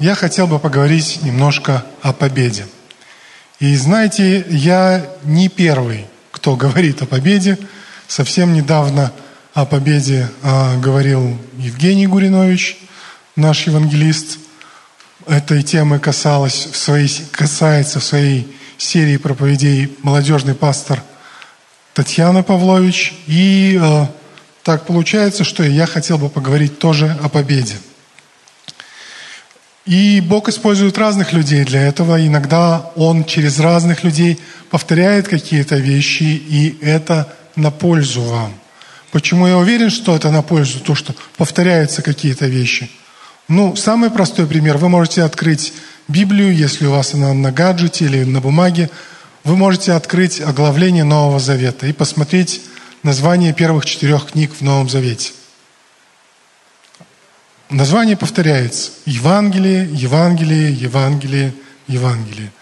я хотел бы поговорить немножко о победе. И знаете, я не первый, кто говорит о победе. Совсем недавно о победе а, говорил Евгений Гуринович, наш евангелист. Этой темы касалось в своей, касается в своей серии проповедей молодежный пастор Татьяна Павлович. И а, так получается, что я хотел бы поговорить тоже о победе. И Бог использует разных людей для этого. Иногда Он через разных людей повторяет какие-то вещи, и это на пользу вам. Почему я уверен, что это на пользу, то, что повторяются какие-то вещи? Ну, самый простой пример. Вы можете открыть Библию, если у вас она на гаджете или на бумаге. Вы можете открыть оглавление Нового Завета и посмотреть название первых четырех книг в Новом Завете – Название повторяется. Евангелие, Евангелие, Евангелие, Евангелие.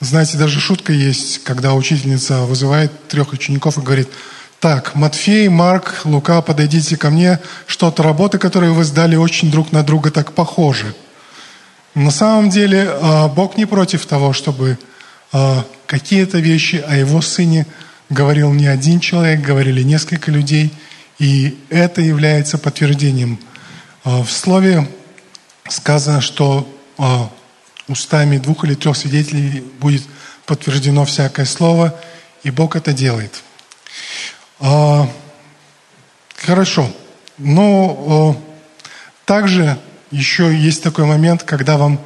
Знаете, даже шутка есть, когда учительница вызывает трех учеников и говорит, так, Матфей, Марк, Лука, подойдите ко мне, что-то работы, которые вы сдали, очень друг на друга так похожи. На самом деле а, Бог не против того, чтобы а, какие-то вещи о Его Сыне говорил не один человек, говорили несколько людей, и это является подтверждением – в слове сказано, что а, устами двух или трех свидетелей будет подтверждено всякое слово, и Бог это делает. А, хорошо. Но также еще есть такой момент, когда вам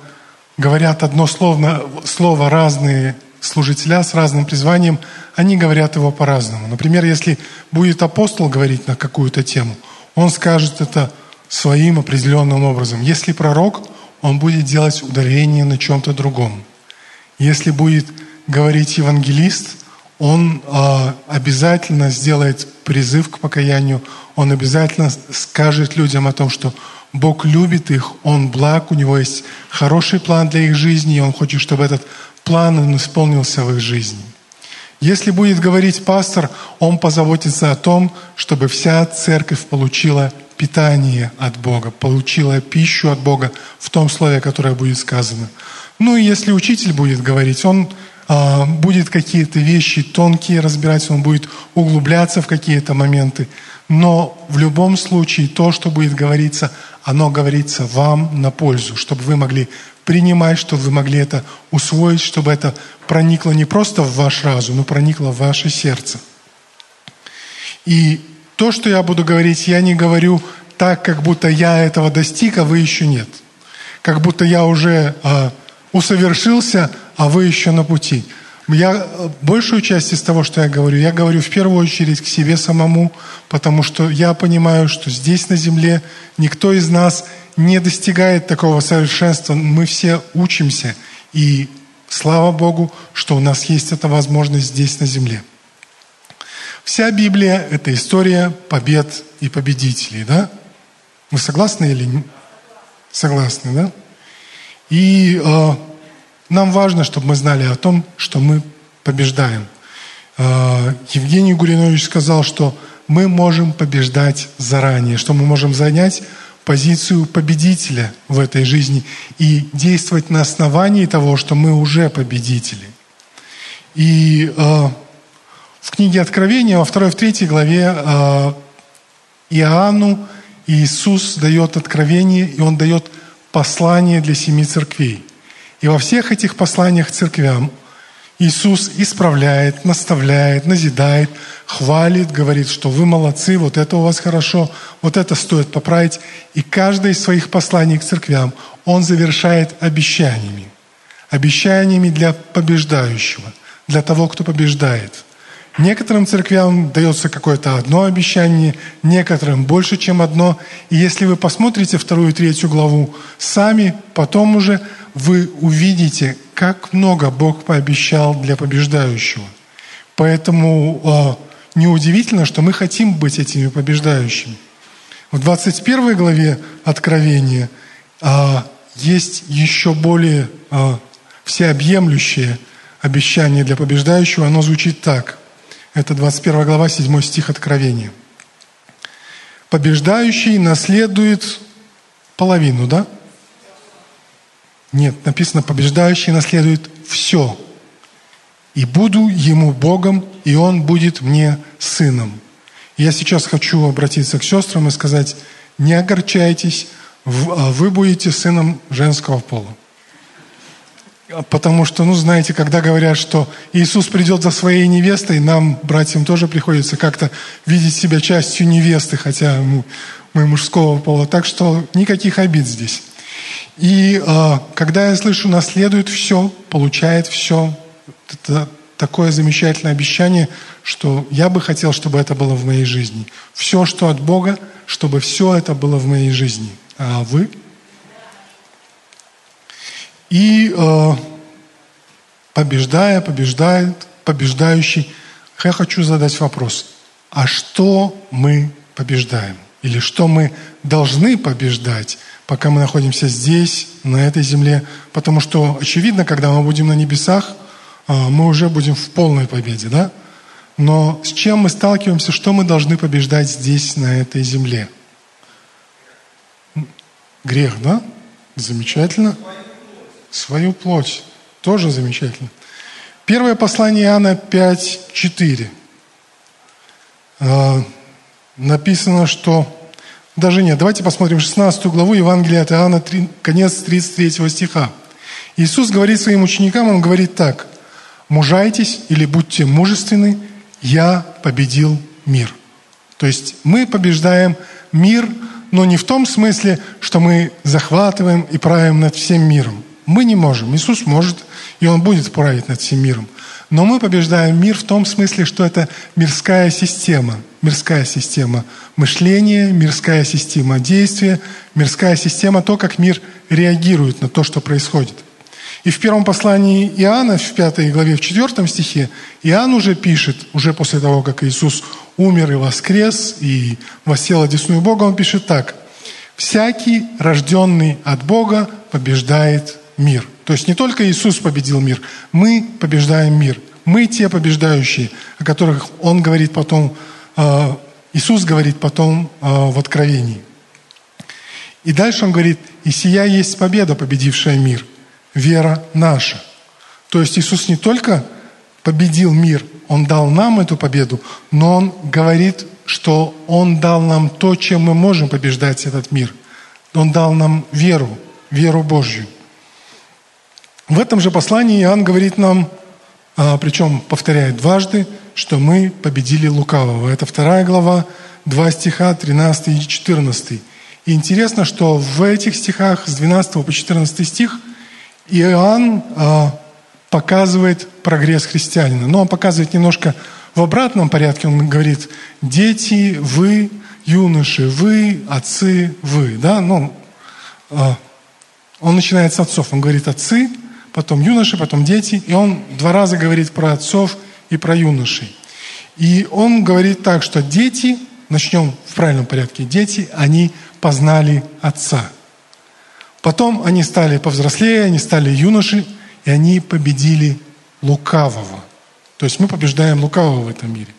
говорят одно слово, слово разные служителя с разным призванием, они говорят его по-разному. Например, если будет апостол говорить на какую-то тему, он скажет это своим определенным образом. Если пророк, он будет делать ударение на чем-то другом. Если будет говорить евангелист, он э, обязательно сделает призыв к покаянию, он обязательно скажет людям о том, что Бог любит их, Он благ, у Него есть хороший план для их жизни, и Он хочет, чтобы этот план он исполнился в их жизни. Если будет говорить пастор, он позаботится о том, чтобы вся церковь получила питание от Бога, получила пищу от Бога в том слове, которое будет сказано. Ну и если учитель будет говорить, он а, будет какие-то вещи тонкие разбирать, он будет углубляться в какие-то моменты. Но в любом случае то, что будет говориться, оно говорится вам на пользу, чтобы вы могли принимать, чтобы вы могли это усвоить, чтобы это проникло не просто в ваш разум, но проникло в ваше сердце. И то, что я буду говорить, я не говорю так, как будто я этого достиг, а вы еще нет. Как будто я уже э, усовершился, а вы еще на пути. Я большую часть из того, что я говорю, я говорю в первую очередь к себе самому, потому что я понимаю, что здесь на земле никто из нас не достигает такого совершенства. Мы все учимся, и слава Богу, что у нас есть эта возможность здесь на земле. Вся Библия – это история побед и победителей, да? Вы согласны или не? Согласны, да? И э, нам важно, чтобы мы знали о том, что мы побеждаем. Э, Евгений Гуринович сказал, что мы можем побеждать заранее, что мы можем занять позицию победителя в этой жизни и действовать на основании того, что мы уже победители. И э, в книге Откровения, во второй, в третьей главе э, Иоанну Иисус дает откровение, и Он дает послание для семи церквей. И во всех этих посланиях церквям Иисус исправляет, наставляет, назидает, хвалит, говорит, что вы молодцы, вот это у вас хорошо, вот это стоит поправить. И каждое из своих посланий к церквям Он завершает обещаниями. Обещаниями для побеждающего, для того, кто побеждает – Некоторым церквям дается какое-то одно обещание, некоторым больше, чем одно. И если вы посмотрите вторую и третью главу сами, потом уже вы увидите, как много Бог пообещал для побеждающего. Поэтому э, неудивительно, что мы хотим быть этими побеждающими. В 21 главе Откровения э, есть еще более э, всеобъемлющее обещание для побеждающего. Оно звучит так. Это 21 глава, 7 стих Откровения. Побеждающий наследует половину, да? Нет, написано, побеждающий наследует все. И буду ему Богом, и он будет мне сыном. Я сейчас хочу обратиться к сестрам и сказать, не огорчайтесь, а вы будете сыном женского пола. Потому что, ну, знаете, когда говорят, что Иисус придет за своей невестой, нам, братьям, тоже приходится как-то видеть себя частью невесты, хотя мы, мы мужского пола. Так что никаких обид здесь. И э, когда я слышу «наследует все», «получает все», это такое замечательное обещание, что я бы хотел, чтобы это было в моей жизни. Все, что от Бога, чтобы все это было в моей жизни. А вы? И э, побеждая, побеждает, побеждающий, я хочу задать вопрос. А что мы побеждаем? Или что мы должны побеждать, пока мы находимся здесь, на этой земле? Потому что, очевидно, когда мы будем на небесах, мы уже будем в полной победе, да? Но с чем мы сталкиваемся, что мы должны побеждать здесь, на этой земле? Грех, да? Замечательно свою плоть. Тоже замечательно. Первое послание Иоанна 5, 4. Э, написано, что... Даже нет, давайте посмотрим 16 главу Евангелия от Иоанна, 3, конец 33 стиха. Иисус говорит своим ученикам, Он говорит так. «Мужайтесь или будьте мужественны, я победил мир». То есть мы побеждаем мир, но не в том смысле, что мы захватываем и правим над всем миром. Мы не можем. Иисус может, и Он будет править над всем миром. Но мы побеждаем мир в том смысле, что это мирская система. Мирская система мышления, мирская система действия, мирская система то, как мир реагирует на то, что происходит. И в первом послании Иоанна, в пятой главе, в четвертом стихе, Иоанн уже пишет, уже после того, как Иисус умер и воскрес, и воссел одесную Бога, он пишет так. «Всякий, рожденный от Бога, побеждает мир. То есть не только Иисус победил мир, мы побеждаем мир. Мы те побеждающие, о которых Он говорит потом, э, Иисус говорит потом э, в Откровении. И дальше Он говорит, «И сия есть победа, победившая мир, вера наша». То есть Иисус не только победил мир, Он дал нам эту победу, но Он говорит, что Он дал нам то, чем мы можем побеждать этот мир. Он дал нам веру, веру Божью – в этом же послании Иоанн говорит нам, а, причем повторяет дважды, что мы победили лукавого. Это вторая глава, два стиха, 13 и 14. И интересно, что в этих стихах с 12 по 14 стих Иоанн а, показывает прогресс христианина. Но он показывает немножко в обратном порядке. Он говорит, дети, вы, юноши, вы, отцы, вы. Да? Ну, а, он начинает с отцов. Он говорит, отцы, потом юноши, потом дети. И он два раза говорит про отцов и про юношей. И он говорит так, что дети, начнем в правильном порядке, дети, они познали отца. Потом они стали повзрослее, они стали юноши, и они победили лукавого. То есть мы побеждаем лукавого в этом мире.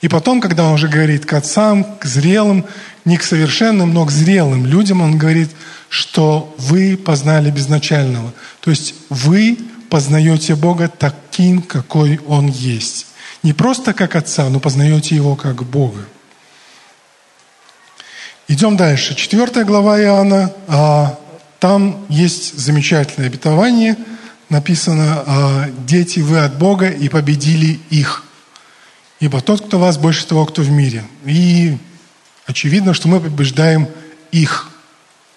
И потом, когда он уже говорит к отцам, к зрелым, не к совершенным, но к зрелым людям, он говорит, что вы познали безначального. То есть вы познаете Бога таким, какой Он есть. Не просто как Отца, но познаете Его как Бога. Идем дальше. Четвертая глава Иоанна. Там есть замечательное обетование. Написано, а, «Дети вы от Бога и победили их, ибо тот, кто вас, больше того, кто в мире». И очевидно, что мы побеждаем их.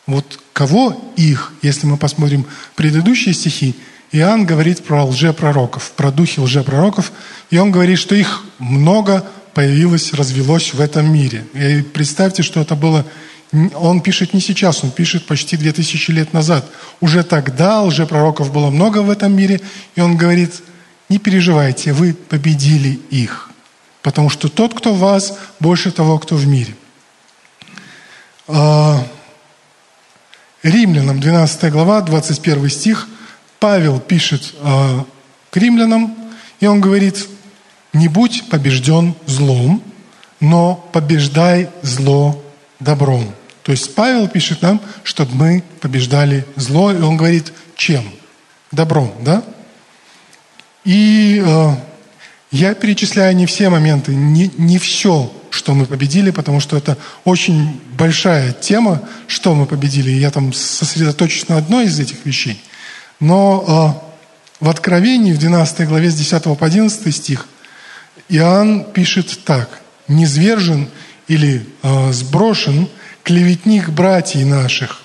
Вот кого их, если мы посмотрим предыдущие стихи, Иоанн говорит про лжепророков, про духи лжепророков, и он говорит, что их много появилось, развелось в этом мире. И представьте, что это было... Он пишет не сейчас, он пишет почти две тысячи лет назад. Уже тогда лжепророков было много в этом мире, и он говорит, не переживайте, вы победили их, потому что тот, кто в вас, больше того, кто в мире. А, Римлянам, 12 глава, 21 стих, Павел пишет э, к римлянам, и он говорит, «Не будь побежден злом, но побеждай зло добром». То есть Павел пишет нам, чтобы мы побеждали зло, и он говорит, чем? Добром, да? И э, я перечисляю не все моменты, не, не все, что мы победили, потому что это очень большая тема, что мы победили. Я там сосредоточусь на одной из этих вещей. Но э, в Откровении, в 12 главе с 10 по 11 стих, Иоанн пишет так. «Низвержен или э, сброшен клеветник братьев наших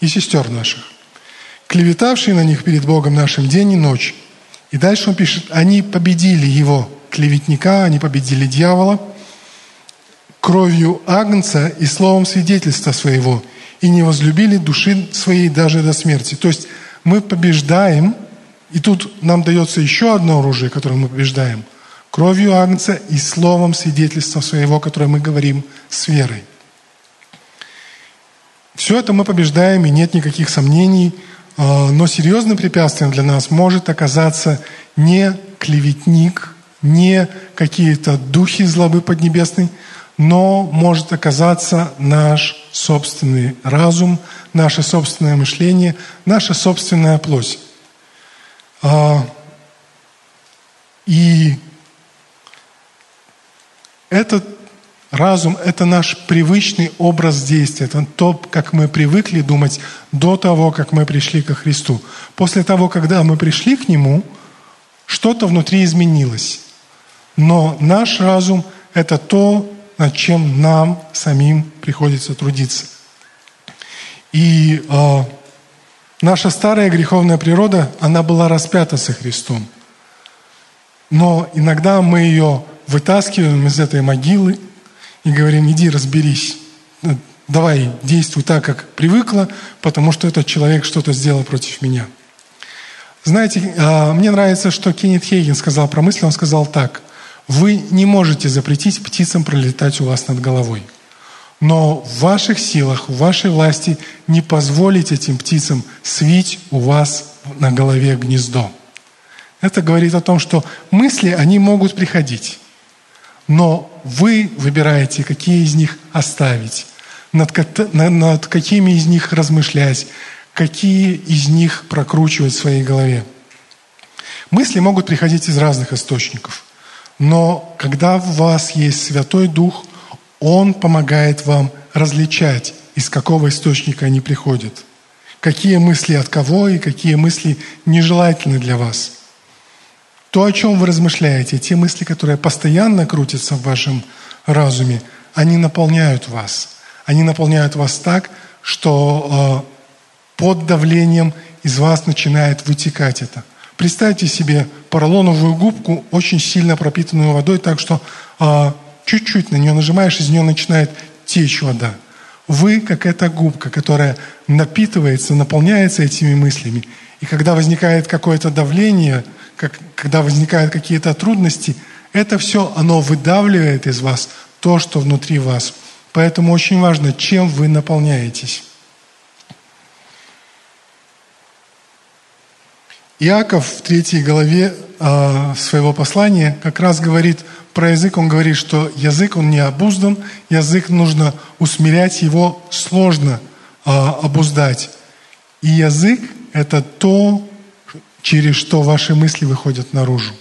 и сестер наших, клеветавший на них перед Богом нашим день и ночь, и дальше он пишет, они победили его, клеветника, они победили дьявола, кровью агнца и словом свидетельства своего, и не возлюбили души своей даже до смерти. То есть мы побеждаем, и тут нам дается еще одно оружие, которое мы побеждаем, кровью агнца и словом свидетельства своего, которое мы говорим с верой. Все это мы побеждаем, и нет никаких сомнений – а, но серьезным препятствием для нас может оказаться не клеветник, не какие-то духи злобы поднебесной, но может оказаться наш собственный разум, наше собственное мышление, наша собственная плоть. А, и этот Разум – это наш привычный образ действия, это то, как мы привыкли думать до того, как мы пришли ко Христу. После того, когда мы пришли к Нему, что-то внутри изменилось. Но наш разум – это то, над чем нам самим приходится трудиться. И э, наша старая греховная природа, она была распята со Христом. Но иногда мы ее вытаскиваем из этой могилы и говорим, иди разберись, давай действуй так, как привыкла, потому что этот человек что-то сделал против меня. Знаете, а, мне нравится, что Кеннет Хейген сказал про мысли, он сказал так, вы не можете запретить птицам пролетать у вас над головой. Но в ваших силах, в вашей власти не позволить этим птицам свить у вас на голове гнездо. Это говорит о том, что мысли, они могут приходить. Но вы выбираете, какие из них оставить, над, над какими из них размышлять, какие из них прокручивать в своей голове. Мысли могут приходить из разных источников. Но когда в вас есть Святой Дух, Он помогает вам различать, из какого источника они приходят. Какие мысли от кого и какие мысли нежелательны для вас – то, о чем вы размышляете, те мысли, которые постоянно крутятся в вашем разуме, они наполняют вас. Они наполняют вас так, что э, под давлением из вас начинает вытекать это. Представьте себе поролоновую губку, очень сильно пропитанную водой, так что э, чуть-чуть на нее нажимаешь, из нее начинает течь вода. Вы, как эта губка, которая напитывается, наполняется этими мыслями. И когда возникает какое-то давление – как, когда возникают какие-то трудности, это все, оно выдавливает из вас то, что внутри вас. Поэтому очень важно, чем вы наполняетесь. Иаков в третьей главе э, своего послания как раз говорит про язык. Он говорит, что язык, он не обуздан, язык нужно усмирять, его сложно э, обуздать. И язык – это то, через что ваши мысли выходят наружу.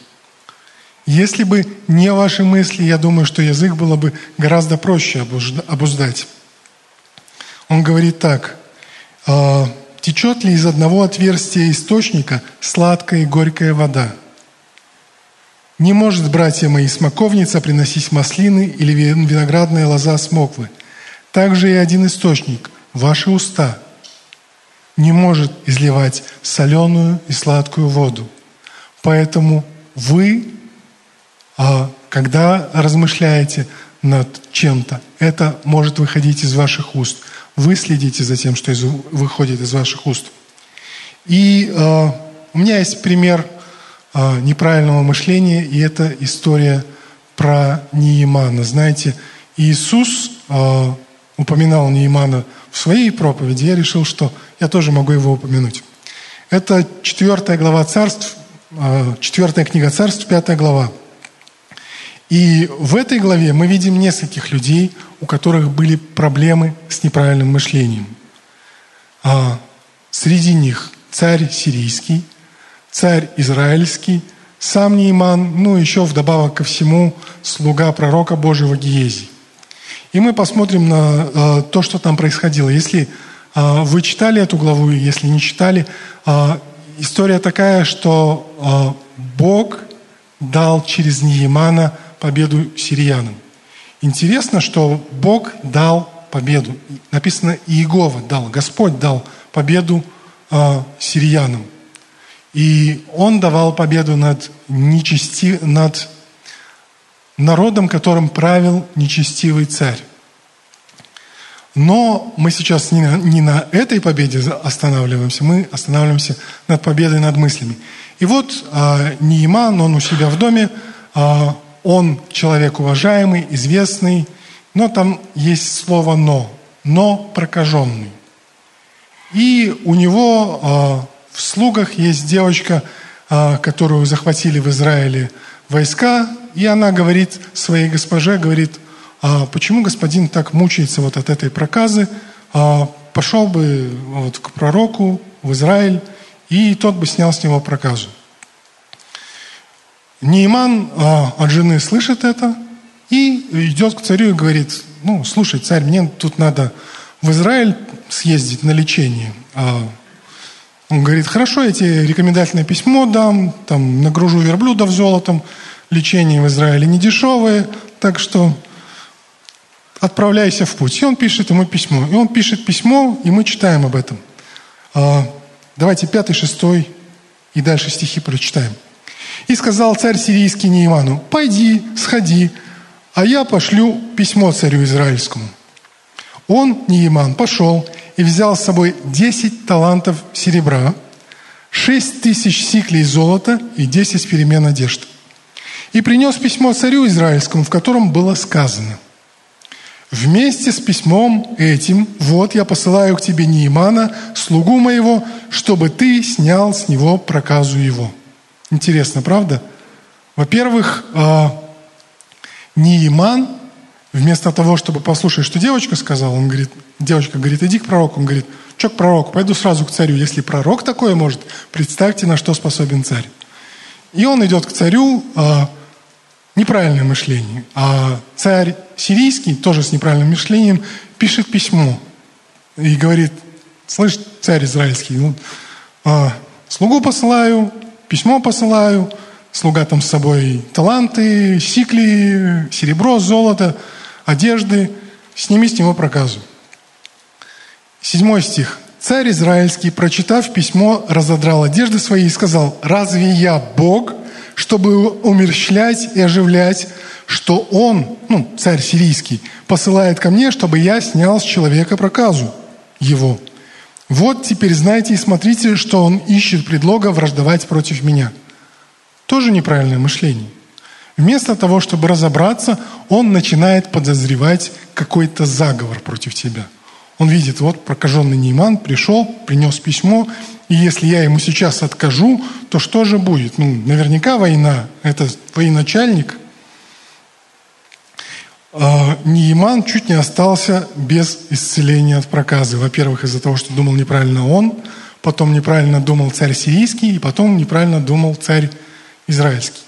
Если бы не ваши мысли, я думаю, что язык было бы гораздо проще обуздать. Он говорит так, «А, течет ли из одного отверстия источника сладкая и горькая вода? Не может, братья мои, смоковница приносить маслины или виноградная лоза смоквы. Также и один источник – ваши уста – не может изливать соленую и сладкую воду. Поэтому вы, а, когда размышляете над чем-то, это может выходить из ваших уст. Вы следите за тем, что выходит из ваших уст. И э, у меня есть пример э, неправильного мышления, и это история про Неимана. Знаете, Иисус э, упоминал Неимана в своей проповеди, я решил, что я тоже могу его упомянуть. Это четвертая глава царств, а, четвертая книга царств, пятая глава. И в этой главе мы видим нескольких людей, у которых были проблемы с неправильным мышлением. А среди них царь сирийский, царь израильский, сам Нейман, ну еще вдобавок ко всему слуга пророка Божьего Гиези. И мы посмотрим на э, то, что там происходило. Если вы читали эту главу, если не читали, э, история такая, что э, Бог дал через Неймана победу сириянам. Интересно, что Бог дал победу. Написано, Иегова дал, Господь дал победу сириянам. И Он давал победу над, нечести, над народом, которым правил нечестивый царь. Но мы сейчас не на, не на этой победе останавливаемся, мы останавливаемся над победой над мыслями. И вот э, Неиман, он у себя в доме, э, он человек уважаемый, известный, но там есть слово «но», «но прокаженный». И у него э, в слугах есть девочка, э, которую захватили в Израиле войска, и она говорит своей госпоже, говорит, а почему господин так мучается вот от этой проказы, а пошел бы вот к пророку в Израиль, и тот бы снял с него проказу. Нейман а, от жены слышит это и идет к царю и говорит, ну, слушай, царь, мне тут надо в Израиль съездить на лечение. А он говорит, хорошо, я тебе рекомендательное письмо дам, там, нагружу верблюдов золотом, лечение в Израиле не дешевое, так что отправляйся в путь. И он пишет ему письмо. И он пишет письмо, и мы читаем об этом. А, давайте пятый, шестой и дальше стихи прочитаем. И сказал царь сирийский Неиману, пойди, сходи, а я пошлю письмо царю израильскому. Он, Неиман, пошел и взял с собой десять талантов серебра, шесть тысяч сиклей золота и десять перемен одежды. И принес письмо царю израильскому, в котором было сказано, «Вместе с письмом этим, вот я посылаю к тебе Неимана, слугу моего, чтобы ты снял с него проказу его». Интересно, правда? Во-первых, а, Неиман, вместо того, чтобы послушать, что девочка сказала, он говорит, девочка говорит, иди к пророку. Он говорит, что к пророку? Пойду сразу к царю. Если пророк такое может, представьте, на что способен царь. И он идет к царю, а, неправильное мышление. А царь сирийский, тоже с неправильным мышлением, пишет письмо и говорит, слышь, царь израильский, ну, а, слугу посылаю, письмо посылаю, слуга там с собой таланты, сикли, серебро, золото, одежды, сними с него проказу. Седьмой стих. Царь израильский, прочитав письмо, разодрал одежды свои и сказал, «Разве я Бог, чтобы умерщвлять и оживлять, что он, ну, царь сирийский, посылает ко мне, чтобы я снял с человека проказу его?» Вот теперь знайте и смотрите, что он ищет предлога враждовать против меня. Тоже неправильное мышление. Вместо того, чтобы разобраться, он начинает подозревать какой-то заговор против тебя. Он видит, вот прокаженный Нейман пришел, принес письмо, и если я ему сейчас откажу, то что же будет? Ну, наверняка война. Это военачальник – а, Неиман чуть не остался без исцеления от проказы. Во-первых, из-за того, что думал неправильно он, потом неправильно думал царь сирийский, и потом неправильно думал царь израильский.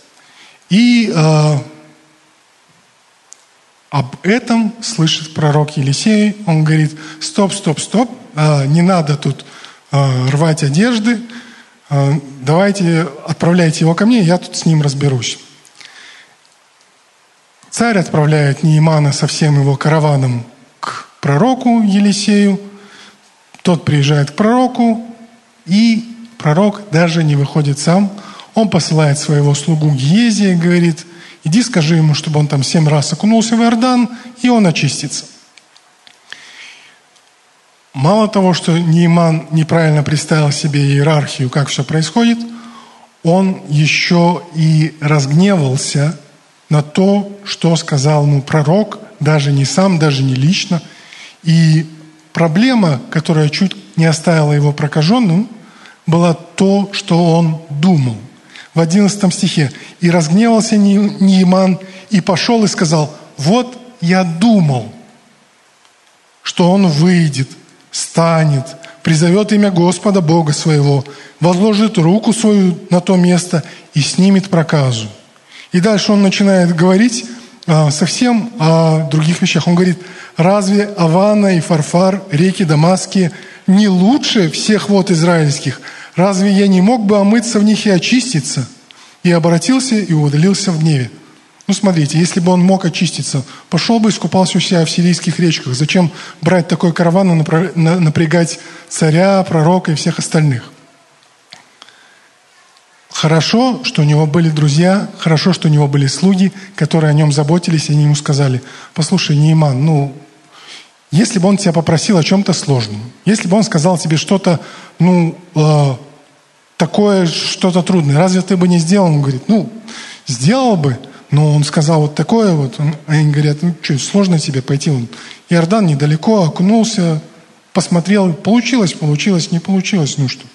И э, об этом слышит пророк Елисей. Он говорит, стоп, стоп, стоп, э, не надо тут рвать одежды, э, давайте отправляйте его ко мне, я тут с ним разберусь. Царь отправляет Неимана со всем его караваном к пророку Елисею. Тот приезжает к пророку, и пророк даже не выходит сам. Он посылает своего слугу Гиезия и говорит, иди скажи ему, чтобы он там семь раз окунулся в Иордан, и он очистится. Мало того, что Нейман неправильно представил себе иерархию, как все происходит, он еще и разгневался на то, что сказал ему пророк, даже не сам, даже не лично. И проблема, которая чуть не оставила его прокаженным, была то, что он думал. В 11 стихе. «И разгневался Неиман, и пошел и сказал, вот я думал, что он выйдет, станет, призовет имя Господа Бога своего, возложит руку свою на то место и снимет проказу. И дальше он начинает говорить а, совсем о других вещах. Он говорит, разве Авана и Фарфар, реки Дамасские, не лучше всех вод израильских? Разве я не мог бы омыться в них и очиститься? И обратился и удалился в гневе. Ну, смотрите, если бы он мог очиститься, пошел бы и искупался у себя в сирийских речках. Зачем брать такой караван и напрягать царя, пророка и всех остальных? Хорошо, что у него были друзья, хорошо, что у него были слуги, которые о нем заботились, и они ему сказали, послушай, Нейман, ну, если бы он тебя попросил о чем-то сложном, если бы он сказал тебе что-то, ну, э, такое, что-то трудное, разве ты бы не сделал? Он говорит, ну, сделал бы, но он сказал вот такое вот. Они говорят, ну что, сложно тебе пойти. Он, Иордан недалеко, окунулся, посмотрел, получилось, получилось, не получилось, ну что.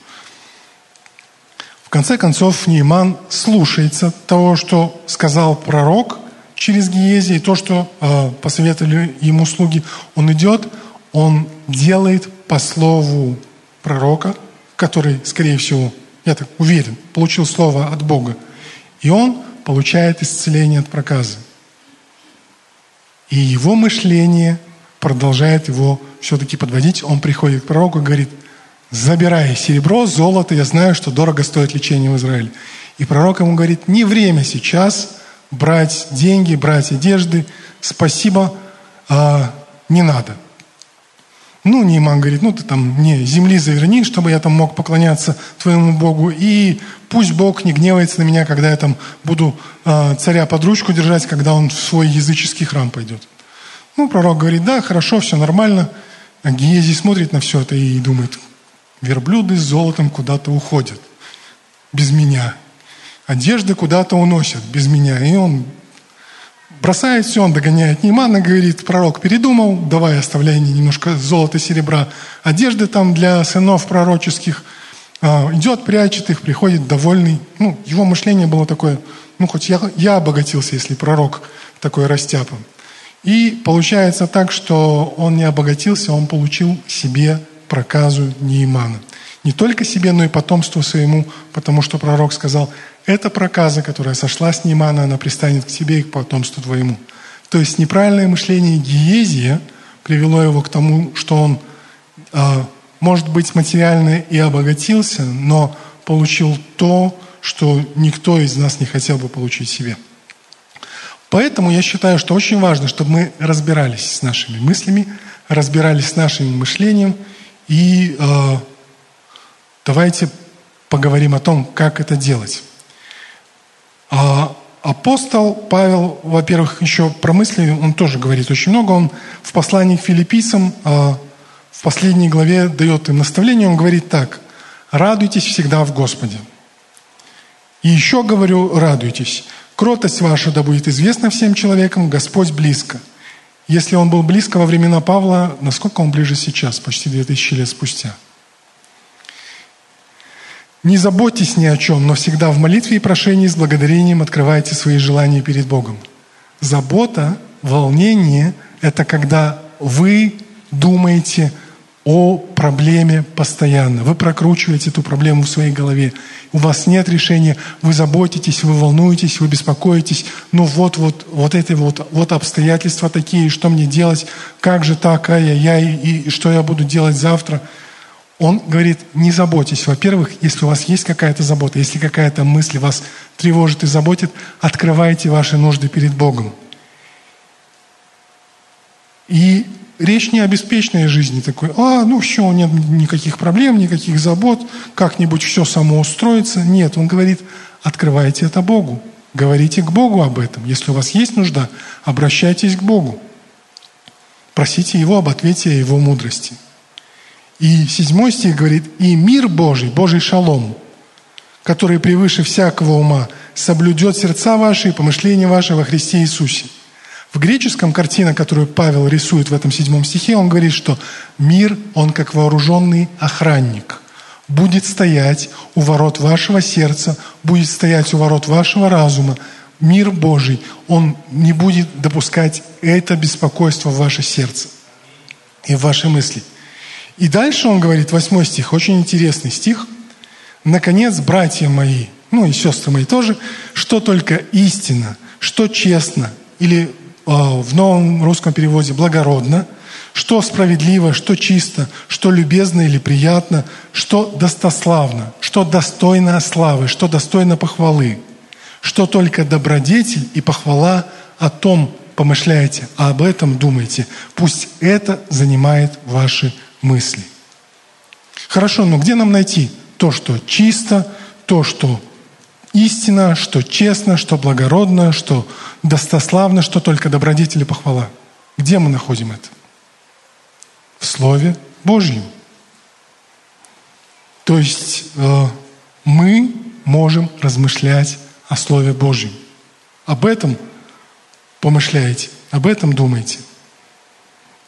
В конце концов, Нейман слушается того, что сказал пророк через Гиези, и то, что э, посоветовали ему слуги. Он идет, он делает по слову пророка, который, скорее всего, я так уверен, получил слово от Бога. И он получает исцеление от проказа. И его мышление продолжает его все-таки подводить. Он приходит к пророку и говорит, забирай серебро, золото, я знаю, что дорого стоит лечение в Израиле. И пророк ему говорит, не время сейчас брать деньги, брать одежды, спасибо, а не надо. Ну, Нейман говорит, ну ты там мне земли заверни, чтобы я там мог поклоняться твоему Богу, и пусть Бог не гневается на меня, когда я там буду э, царя под ручку держать, когда он в свой языческий храм пойдет. Ну, пророк говорит, да, хорошо, все нормально. А Гиези смотрит на все это и думает, верблюды с золотом куда-то уходят без меня. Одежды куда-то уносят без меня. И он бросает все, он догоняет Неймана, говорит, пророк передумал, давай оставляй немножко золота, серебра, одежды там для сынов пророческих. А, идет, прячет их, приходит довольный. Ну, его мышление было такое, ну, хоть я, я обогатился, если пророк такой растяпан. И получается так, что он не обогатился, он получил себе проказу Неймана. Не только себе, но и потомству своему, потому что пророк сказал, эта проказа, которая сошла с Неймана, она пристанет к тебе и к потомству твоему. То есть неправильное мышление Гиезия привело его к тому, что он, э, может быть, материально и обогатился, но получил то, что никто из нас не хотел бы получить себе. Поэтому я считаю, что очень важно, чтобы мы разбирались с нашими мыслями, разбирались с нашим мышлением и э, Давайте поговорим о том, как это делать. А апостол Павел, во-первых, еще про мысли, он тоже говорит очень много. Он в послании к филиппийцам а, в последней главе дает им наставление. Он говорит так. «Радуйтесь всегда в Господе». И еще говорю, радуйтесь. Кротость ваша да будет известна всем человекам, Господь близко. Если он был близко во времена Павла, насколько он ближе сейчас, почти 2000 лет спустя – не заботьтесь ни о чем, но всегда в молитве и прошении с благодарением открывайте свои желания перед Богом. Забота, волнение – это когда вы думаете о проблеме постоянно. Вы прокручиваете эту проблему в своей голове. У вас нет решения, вы заботитесь, вы волнуетесь, вы беспокоитесь. Ну вот, вот, вот это вот, вот обстоятельства такие, что мне делать, как же так, ай-яй-яй, и что я буду делать завтра – он говорит, не заботьтесь. Во-первых, если у вас есть какая-то забота, если какая-то мысль вас тревожит и заботит, открывайте ваши нужды перед Богом. И речь не о беспечной жизни такой, а, ну все, нет никаких проблем, никаких забот, как-нибудь все само устроится. Нет, он говорит, открывайте это Богу, говорите к Богу об этом. Если у вас есть нужда, обращайтесь к Богу. Просите Его об ответе о Его мудрости. И седьмой стих говорит, «И мир Божий, Божий шалом, который превыше всякого ума, соблюдет сердца ваши и помышления ваши во Христе Иисусе». В греческом картина, которую Павел рисует в этом седьмом стихе, он говорит, что мир, он как вооруженный охранник, будет стоять у ворот вашего сердца, будет стоять у ворот вашего разума. Мир Божий, он не будет допускать это беспокойство в ваше сердце и в ваши мысли – И дальше он говорит, восьмой стих, очень интересный стих. «Наконец, братья мои, ну и сестры мои тоже, что только истина, что честно, или э, в новом русском переводе благородно, что справедливо, что чисто, что любезно или приятно, что достославно, что достойно славы, что достойно похвалы, что только добродетель и похвала о том помышляете, а об этом думаете. Пусть это занимает ваши мысли. Хорошо, но где нам найти то, что чисто, то, что истина, что честно, что благородно, что достославно, что только добродетель и похвала? Где мы находим это? В Слове Божьем. То есть э, мы можем размышлять о Слове Божьем. Об этом помышляете, об этом думаете –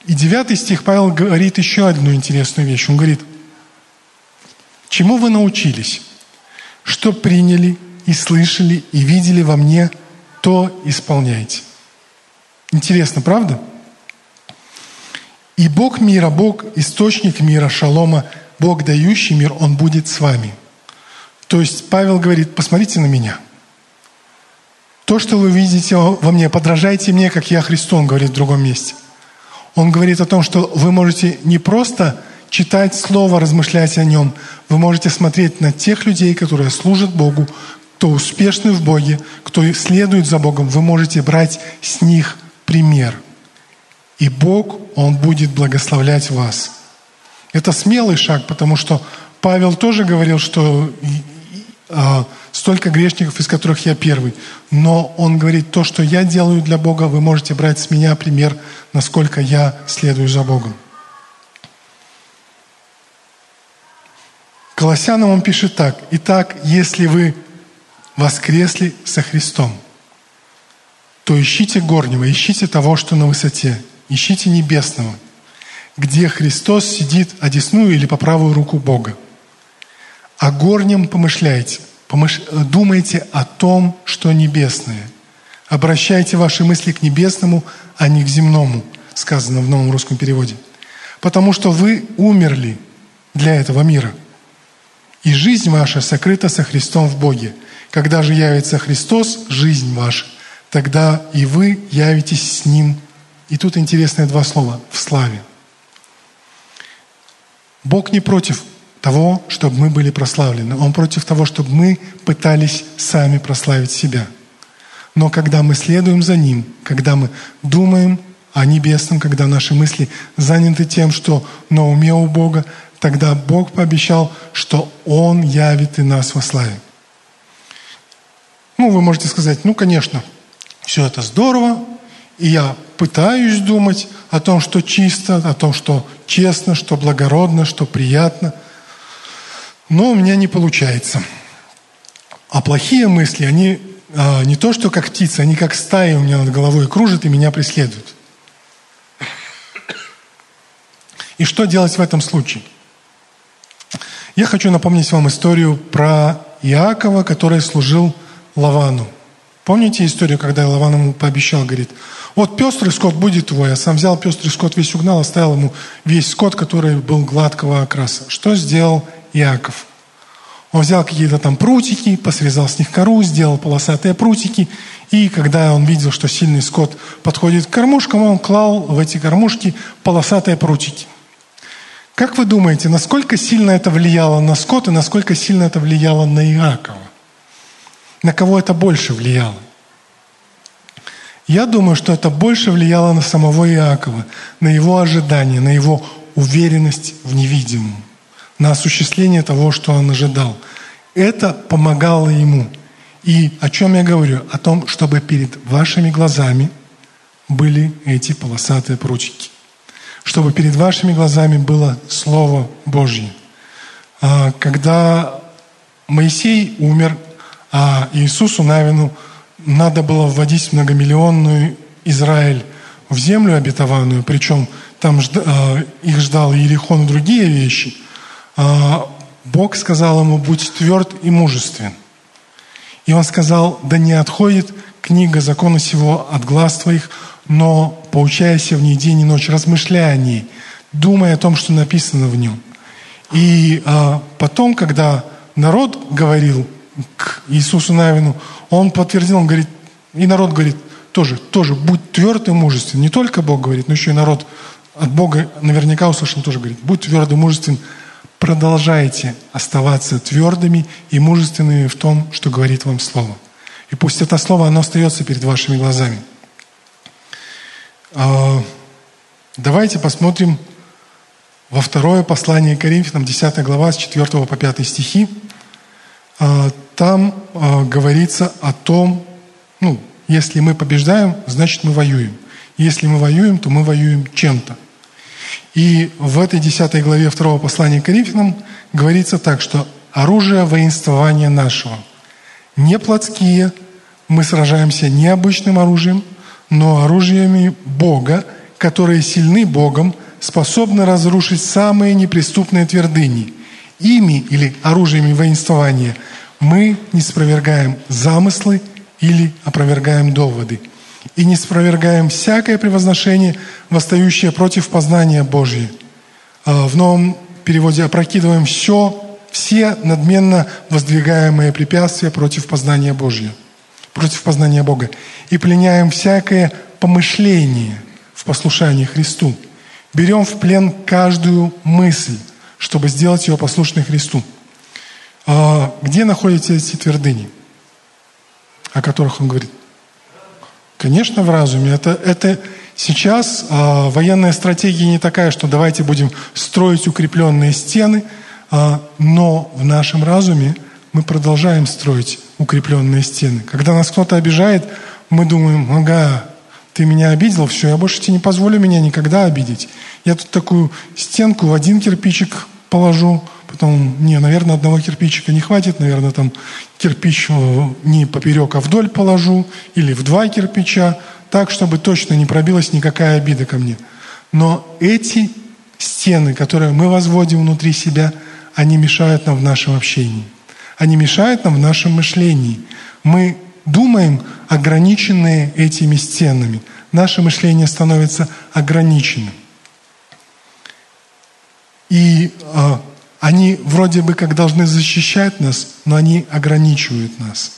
и девятый стих Павел говорит еще одну интересную вещь. Он говорит, чему вы научились, что приняли и слышали и видели во мне, то исполняйте. Интересно, правда? И Бог мира, Бог, источник мира, шалома, Бог, дающий мир, Он будет с вами. То есть Павел говорит, посмотрите на меня. То, что вы видите во мне, подражайте мне, как я Христу, он говорит в другом месте – он говорит о том, что вы можете не просто читать Слово, размышлять о нем, вы можете смотреть на тех людей, которые служат Богу, кто успешны в Боге, кто следует за Богом, вы можете брать с них пример. И Бог, Он будет благословлять вас. Это смелый шаг, потому что Павел тоже говорил, что а, столько грешников, из которых я первый. Но он говорит, то, что я делаю для Бога, вы можете брать с меня пример, насколько я следую за Богом. Колоссянам он пишет так. «Итак, если вы воскресли со Христом, то ищите горнего, ищите того, что на высоте, ищите небесного, где Христос сидит одесную или по правую руку Бога. О горнем помышляйте, помыш... думайте о том, что небесное. Обращайте ваши мысли к небесному, а не к земному, сказано в новом русском переводе. Потому что вы умерли для этого мира. И жизнь ваша сокрыта со Христом в Боге. Когда же явится Христос, жизнь ваша, тогда и вы явитесь с Ним. И тут интересные два слова – в славе. Бог не против того, чтобы мы были прославлены. Он против того, чтобы мы пытались сами прославить себя. Но когда мы следуем за Ним, когда мы думаем о небесном, когда наши мысли заняты тем, что на уме у Бога, тогда Бог пообещал, что Он явит и нас во славе. Ну, вы можете сказать, ну, конечно, все это здорово, и я пытаюсь думать о том, что чисто, о том, что честно, что благородно, что приятно – но у меня не получается. А плохие мысли, они а, не то, что как птицы, они как стаи у меня над головой кружат и меня преследуют. И что делать в этом случае? Я хочу напомнить вам историю про Иакова, который служил Лавану. Помните историю, когда Лаван ему пообещал, говорит, вот пестрый скот будет твой, а сам взял пестрый скот, весь угнал, оставил ему весь скот, который был гладкого окраса. Что сделал Иаков. Он взял какие-то там прутики, посрезал с них кору, сделал полосатые прутики, и когда он видел, что сильный скот подходит к кормушкам, он клал в эти кормушки полосатые прутики. Как вы думаете, насколько сильно это влияло на скот и насколько сильно это влияло на Иакова? На кого это больше влияло? Я думаю, что это больше влияло на самого Иакова, на его ожидания, на его уверенность в невидимом на осуществление того, что он ожидал. Это помогало ему. И о чем я говорю? О том, чтобы перед вашими глазами были эти полосатые прутики. Чтобы перед вашими глазами было Слово Божье. А, когда Моисей умер, а Иисусу Навину надо было вводить многомиллионную Израиль в землю обетованную, причем там а, их ждал Иерихон и другие вещи – Бог сказал ему, будь тверд и мужествен. И он сказал, да не отходит книга закона сего от глаз твоих, но поучайся в ней день и ночь, размышляя о ней, думая о том, что написано в нем. И а, потом, когда народ говорил к Иисусу Навину, он подтвердил, он говорит, и народ говорит, тоже, тоже, будь тверд и мужествен. Не только Бог говорит, но еще и народ от Бога наверняка услышал, тоже говорит, будь тверд и мужествен, продолжайте оставаться твердыми и мужественными в том, что говорит вам Слово. И пусть это Слово, оно остается перед вашими глазами. А, давайте посмотрим во второе послание Коринфянам, 10 глава, с 4 по 5 стихи. А, там а, говорится о том, ну, если мы побеждаем, значит мы воюем. Если мы воюем, то мы воюем чем-то. И в этой 10 главе 2 послания к Коринфянам говорится так, что оружие воинствования нашего не плотские, мы сражаемся не обычным оружием, но оружиями Бога, которые сильны Богом, способны разрушить самые неприступные твердыни. Ими или оружиями воинствования мы не спровергаем замыслы или опровергаем доводы. И не спровергаем всякое превозношение, восстающее против познания Божьего. А, в новом переводе опрокидываем все, все надменно воздвигаемые препятствия против познания Божьего, против познания Бога. И пленяем всякое помышление в послушании Христу. Берем в плен каждую мысль, чтобы сделать ее послушной Христу. А, где находятся эти твердыни? о которых он говорит? Конечно, в разуме. Это, это сейчас а, военная стратегия не такая, что давайте будем строить укрепленные стены, а, но в нашем разуме мы продолжаем строить укрепленные стены. Когда нас кто-то обижает, мы думаем, ага, ты меня обидел, все, я больше тебе не позволю меня никогда обидеть. Я тут такую стенку в один кирпичик положу, Потом, не, наверное, одного кирпичика не хватит, наверное, там кирпич не поперек, а вдоль положу, или в два кирпича, так, чтобы точно не пробилась никакая обида ко мне. Но эти стены, которые мы возводим внутри себя, они мешают нам в нашем общении. Они мешают нам в нашем мышлении. Мы думаем, ограниченные этими стенами. Наше мышление становится ограниченным. И а, они вроде бы как должны защищать нас, но они ограничивают нас.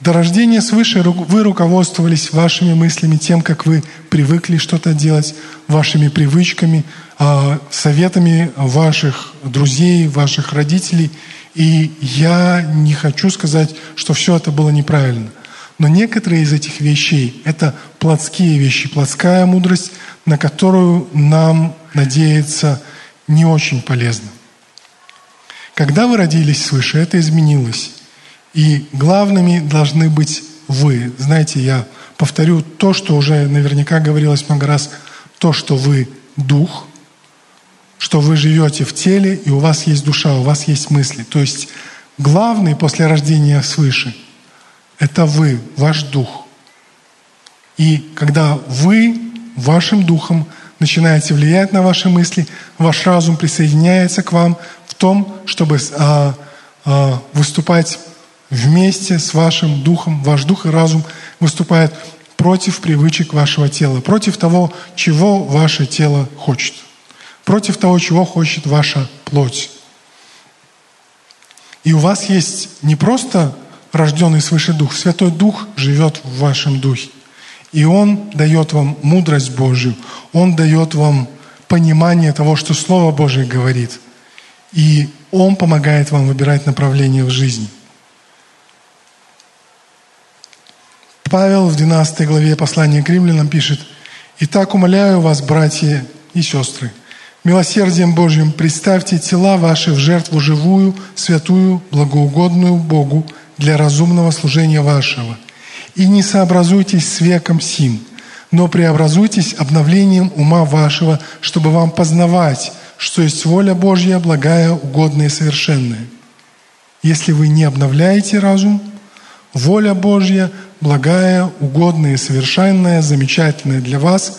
До рождения свыше вы руководствовались вашими мыслями, тем, как вы привыкли что-то делать, вашими привычками, а, советами ваших друзей, ваших родителей. И я не хочу сказать, что все это было неправильно. Но некоторые из этих вещей – это плотские вещи, плотская мудрость, на которую нам надеяться не очень полезно. Когда вы родились свыше, это изменилось. И главными должны быть вы. Знаете, я повторю то, что уже наверняка говорилось много раз, то, что вы дух, что вы живете в теле, и у вас есть душа, у вас есть мысли. То есть главный после рождения свыше – это вы, ваш дух. И когда вы вашим духом начинаете влиять на ваши мысли, ваш разум присоединяется к вам – в том, чтобы а, а, выступать вместе с вашим духом, ваш дух и разум выступает против привычек вашего тела, против того, чего ваше тело хочет, против того, чего хочет ваша плоть. И у вас есть не просто рожденный свыше дух, Святой Дух живет в вашем духе. И Он дает вам мудрость Божью, Он дает вам понимание того, что Слово Божие говорит. И Он помогает вам выбирать направление в жизни. Павел в 12 главе послания к римлянам пишет, «Итак, умоляю вас, братья и сестры, милосердием Божьим представьте тела ваши в жертву живую, святую, благоугодную Богу для разумного служения вашего. И не сообразуйтесь с веком сим, но преобразуйтесь обновлением ума вашего, чтобы вам познавать, что есть воля Божья, благая, угодная и совершенная. Если вы не обновляете разум, воля Божья, благая, угодная и совершенная, замечательная для вас,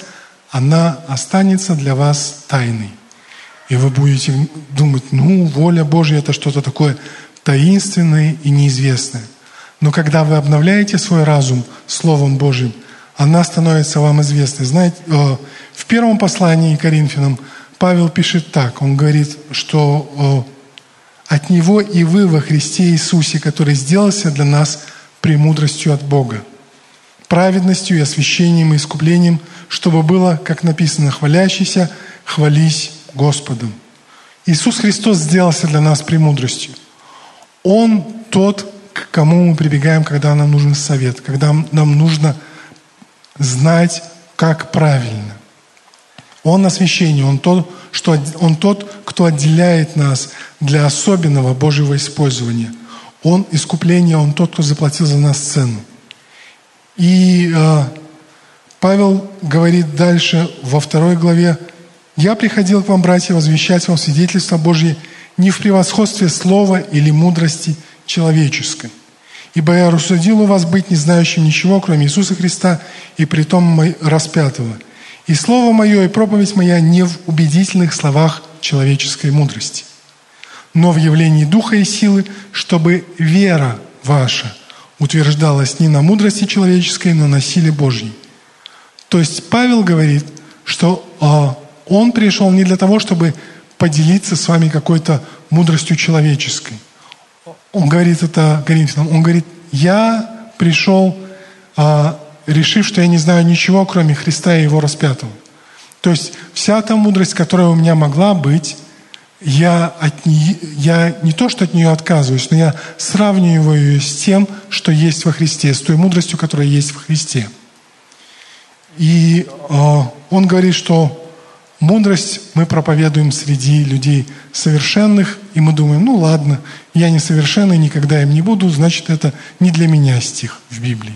она останется для вас тайной. И вы будете думать, ну, воля Божья – это что-то такое таинственное и неизвестное. Но когда вы обновляете свой разум Словом Божьим, она становится вам известной. Знаете, э, в первом послании к Коринфянам – Павел пишет так, он говорит, что от Него и вы во Христе Иисусе, который сделался для нас премудростью от Бога, праведностью и освящением и искуплением, чтобы было, как написано, хвалящийся, хвались Господом. Иисус Христос сделался для нас премудростью. Он тот, к кому мы прибегаем, когда нам нужен совет, когда нам нужно знать, как правильно. Он освящение, он тот, что, он тот, кто отделяет нас для особенного Божьего использования. Он искупление, он тот, кто заплатил за нас цену. И э, Павел говорит дальше во второй главе, «Я приходил к вам, братья, возвещать вам свидетельство Божье не в превосходстве слова или мудрости человеческой, ибо я рассудил у вас быть не знающим ничего, кроме Иисуса Христа и притом распятого. И слово мое и проповедь моя не в убедительных словах человеческой мудрости, но в явлении Духа и силы, чтобы вера ваша утверждалась не на мудрости человеческой, но на силе Божьей». То есть Павел говорит, что а, он пришел не для того, чтобы поделиться с вами какой-то мудростью человеческой. Он говорит это Коринфянам. Он говорит, я пришел, а, решив, что я не знаю ничего, кроме Христа и Его распятого. То есть вся та мудрость, которая у меня могла быть, я, от нее, я не то, что от нее отказываюсь, но я сравниваю ее с тем, что есть во Христе, с той мудростью, которая есть в Христе. И э, он говорит, что Мудрость мы проповедуем среди людей совершенных, и мы думаем, ну ладно, я несовершенный, никогда им не буду, значит, это не для меня стих в Библии.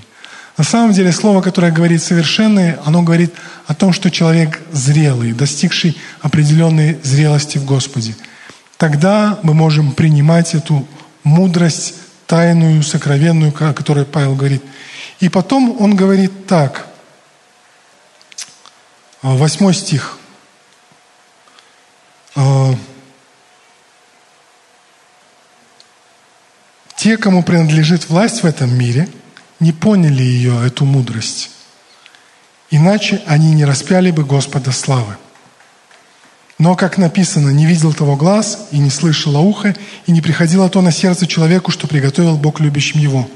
На самом деле слово, которое говорит совершенный, оно говорит о том, что человек зрелый, достигший определенной зрелости в Господе. Тогда мы можем принимать эту мудрость тайную, сокровенную, о которой Павел говорит. И потом он говорит так, восьмой стих. А, те, кому принадлежит власть в этом мире, не поняли ее, эту мудрость. Иначе они не распяли бы Господа славы. Но, как написано, не видел того глаз, и не слышало ухо, и не приходило то на сердце человеку, что приготовил Бог любящим его.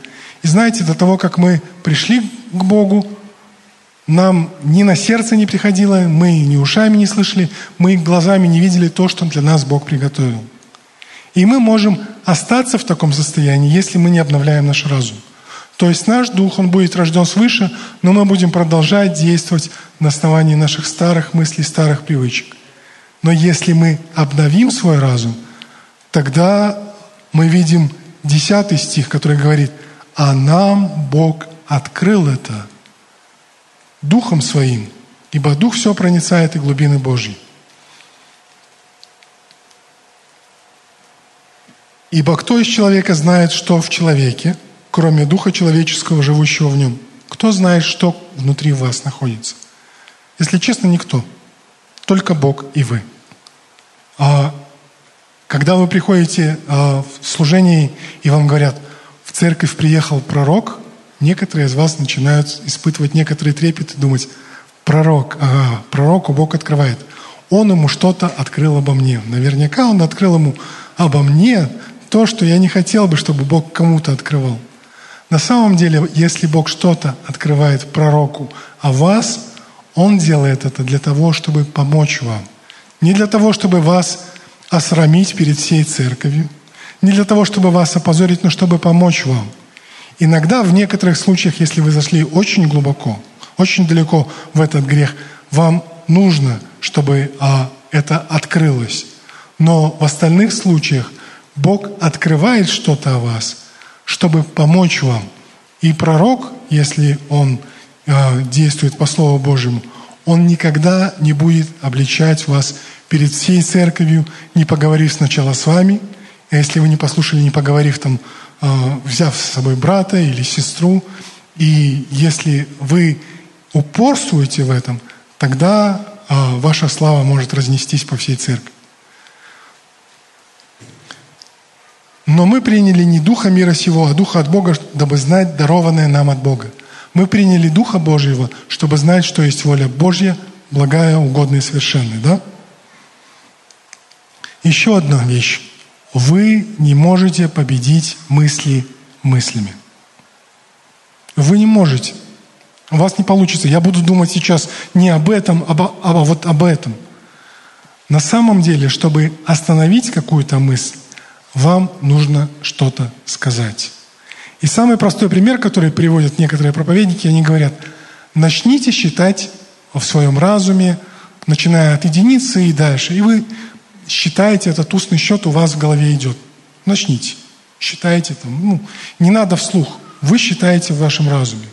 И знаете, до того, как мы пришли к Богу, нам ни на сердце не приходило, мы ни ушами не слышали, мы глазами не видели то, что для нас Бог приготовил. И мы можем остаться в таком состоянии, если мы не обновляем наш разум. То есть наш дух, он будет рожден свыше, но мы будем продолжать действовать на основании наших старых мыслей, старых привычек. Но если мы обновим свой разум, тогда мы видим десятый стих, который говорит, а нам Бог открыл это – Духом Своим, ибо Дух все проницает и глубины Божьи. Ибо кто из человека знает, что в человеке, кроме Духа человеческого, живущего в нем? Кто знает, что внутри вас находится? Если честно, никто. Только Бог и вы. А когда вы приходите а, в служение, и вам говорят, в церковь приехал пророк, некоторые из вас начинают испытывать некоторые трепет и думать, пророк, ага, пророку Бог открывает. Он ему что-то открыл обо мне. Наверняка он открыл ему обо мне то, что я не хотел бы, чтобы Бог кому-то открывал. На самом деле, если Бог что-то открывает пророку о вас, Он делает это для того, чтобы помочь вам. Не для того, чтобы вас осрамить перед всей церковью, не для того, чтобы вас опозорить, но чтобы помочь вам – Иногда, в некоторых случаях, если вы зашли очень глубоко, очень далеко в этот грех, вам нужно, чтобы а, это открылось. Но в остальных случаях Бог открывает что-то о вас, чтобы помочь вам. И пророк, если он а, действует по Слову Божьему, он никогда не будет обличать вас перед всей церковью, не поговорив сначала с вами, а если вы не послушали, не поговорив там взяв с собой брата или сестру, и если вы упорствуете в этом, тогда а, ваша слава может разнестись по всей церкви. Но мы приняли не Духа мира сего, а Духа от Бога, дабы знать дарованное нам от Бога. Мы приняли Духа Божьего, чтобы знать, что есть воля Божья, благая, угодная и совершенная. Да? Еще одна вещь. Вы не можете победить мысли мыслями. Вы не можете. У вас не получится. Я буду думать сейчас не об этом, а, а вот об этом. На самом деле, чтобы остановить какую-то мысль, вам нужно что-то сказать. И самый простой пример, который приводят некоторые проповедники, они говорят, начните считать в своем разуме, начиная от единицы и дальше. И вы считаете, этот устный счет у вас в голове идет. Начните. Считайте там. Ну, не надо вслух. Вы считаете в вашем разуме.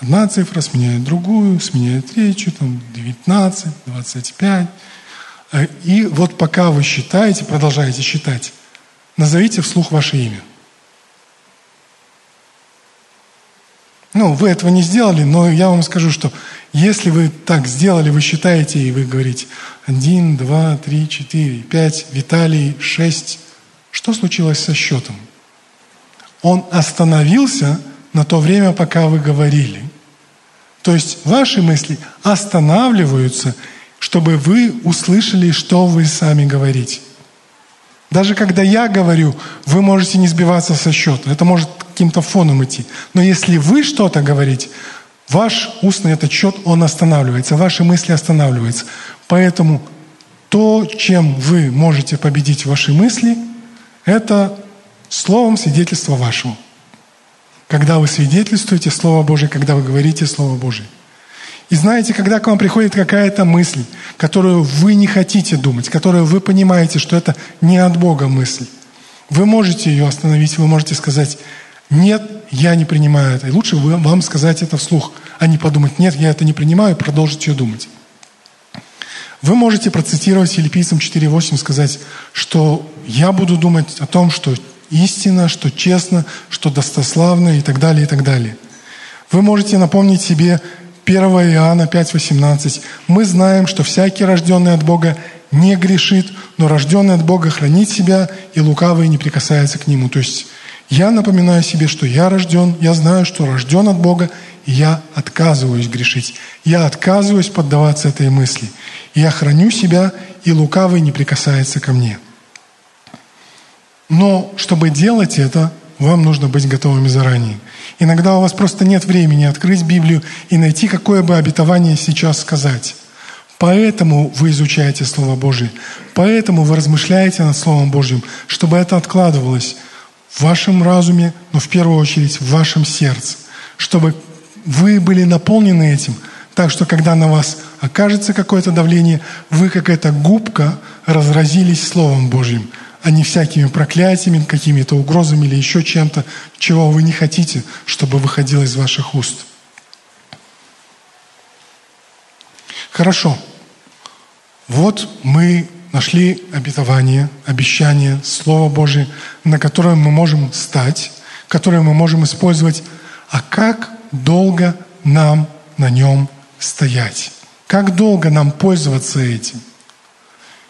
Одна цифра сменяет другую, сменяет третью, там 19, 25. Э, и вот пока вы считаете, продолжаете считать, назовите вслух ваше имя. Ну, вы этого не сделали, но я вам скажу, что если вы так сделали, вы считаете, и вы говорите один, два, три, четыре, пять, Виталий, шесть, что случилось со счетом? Он остановился на то время, пока вы говорили. То есть ваши мысли останавливаются, чтобы вы услышали, что вы сами говорите. Даже когда я говорю, вы можете не сбиваться со счета. Это может каким-то фоном идти. Но если вы что-то говорите, ваш устный этот счет, он останавливается, ваши мысли останавливаются. Поэтому то, чем вы можете победить ваши мысли, это словом свидетельства вашего. Когда вы свидетельствуете Слово Божие, когда вы говорите Слово Божие. И знаете, когда к вам приходит какая-то мысль, которую вы не хотите думать, которую вы понимаете, что это не от Бога мысль, вы можете ее остановить, вы можете сказать, нет, я не принимаю это. И лучше вам сказать это вслух, а не подумать, нет, я это не принимаю, и продолжить ее думать. Вы можете процитировать филиппийцам 4.8, сказать, что я буду думать о том, что истина, что честно, что достославно и так далее, и так далее. Вы можете напомнить себе 1 Иоанна 5,18. Мы знаем, что всякий, рожденный от Бога, не грешит, но рожденный от Бога хранит себя, и лукавый не прикасается к нему. То есть я напоминаю себе, что я рожден, я знаю, что рожден от Бога, и я отказываюсь грешить. Я отказываюсь поддаваться этой мысли. Я храню себя, и лукавый не прикасается ко мне. Но чтобы делать это, вам нужно быть готовыми заранее. Иногда у вас просто нет времени открыть Библию и найти, какое бы обетование сейчас сказать. Поэтому вы изучаете Слово Божие. Поэтому вы размышляете над Словом Божьим, чтобы это откладывалось в вашем разуме, но в первую очередь в вашем сердце. Чтобы вы были наполнены этим, так что когда на вас окажется какое-то давление, вы как эта губка разразились Словом Божьим – а не всякими проклятиями, какими-то угрозами или еще чем-то, чего вы не хотите, чтобы выходило из ваших уст. Хорошо. Вот мы нашли обетование, обещание, Слово Божие, на которое мы можем стать, которое мы можем использовать. А как долго нам на нем стоять? Как долго нам пользоваться этим?